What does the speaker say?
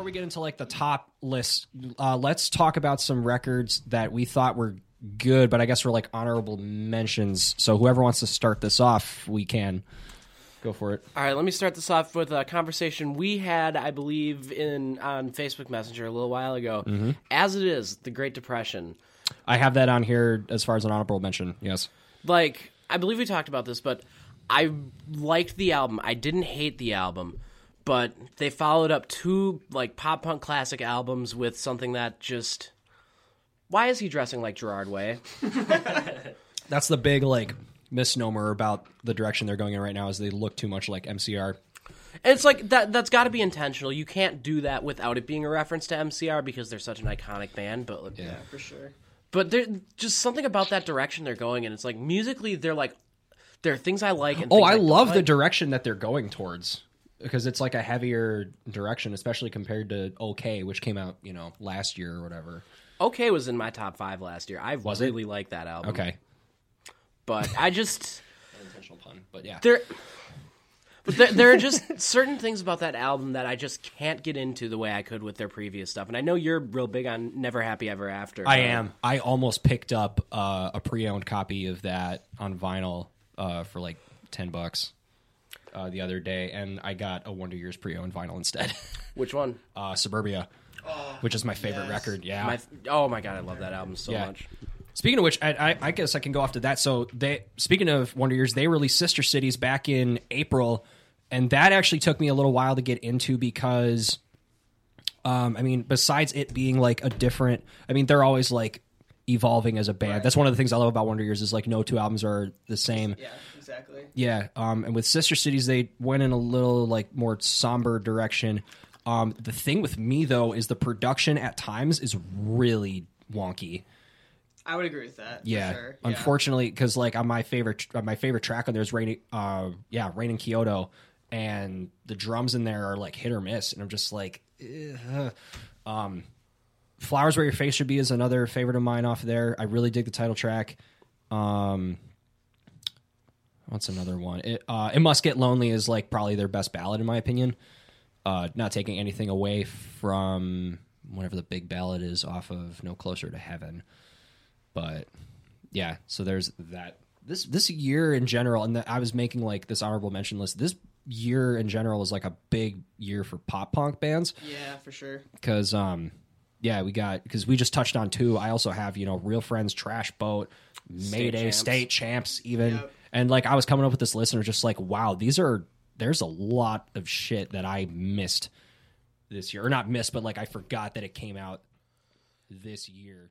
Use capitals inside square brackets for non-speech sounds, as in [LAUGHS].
Before we get into like the top list, uh, let's talk about some records that we thought were good, but I guess were like honorable mentions. So whoever wants to start this off, we can go for it. All right, let me start this off with a conversation we had, I believe, in on Facebook Messenger a little while ago. Mm-hmm. As it is, the Great Depression. I have that on here as far as an honorable mention. Yes. Like, I believe we talked about this, but I liked the album. I didn't hate the album, but they followed up two like pop punk classic albums with something that just. Why is he dressing like Gerard Way? [LAUGHS] That's the big like misnomer about the direction they're going in right now is they look too much like MCR. And it's like that. That's got to be intentional. You can't do that without it being a reference to MCR because they're such an iconic band. But Yeah. for sure. But there's just something about that direction they're going in. It's like musically, they're like there are things I like. And Oh, things I love the like. direction that they're going towards because it's like a heavier direction, especially compared to OK, which came out you know last year or whatever. Okay was in my top five last year. I Was really like that album. Okay, but I just [LAUGHS] intentional pun, but yeah. there. But there, there are just [LAUGHS] certain things about that album that I just can't get into the way I could with their previous stuff. And I know you're real big on Never Happy Ever After. I but- am. I almost picked up uh, a pre-owned copy of that on vinyl uh, for like ten bucks uh, the other day, and I got a Wonder Years pre-owned vinyl instead. [LAUGHS] Which one? uh, Suburbia, which is my favorite yes. record. Yeah. My, oh my god, I love that album so Yeah. much. Speaking of which, I, I, I guess I can go off to that. So they, speaking of Wonder Years, they released Sister Cities back in April, and that actually took me a little while to get into because, um, I mean, besides it being like a different, I mean, they're always like evolving as a band. That's one of the things I love about Wonder Years is like no two albums are the same. Yeah, exactly. Yeah, um, and with Sister Cities, they went in a little like more somber direction. Um, the thing with me though is the production at times is really wonky. I would agree with that. Yeah, for sure. Unfortunately, because like on my favorite my favorite track on there is Rain, uh, yeah, Rain in Kyoto, and the drums in there are like hit or miss, and I'm just like, eh, um, Flowers Where Your Face Should Be is another favorite of mine off there. I really dig the title track. Um, what's another one? It, uh, it Must Get Lonely is like probably their best ballad in my opinion. Uh, not taking anything away from whatever the big ballad is off of No Closer to Heaven, but yeah. So there's that. This this year in general, and the, I was making like this honorable mention list. This year in general is like a big year for pop punk bands Yeah, for sure. because um yeah we got because we just touched on two i also have you know real friends trash boat mayday Champs. state champs even Yep. and like i was coming up with this list and was just like wow these are there's a lot of shit that i missed this year or not missed but like i forgot that it came out this year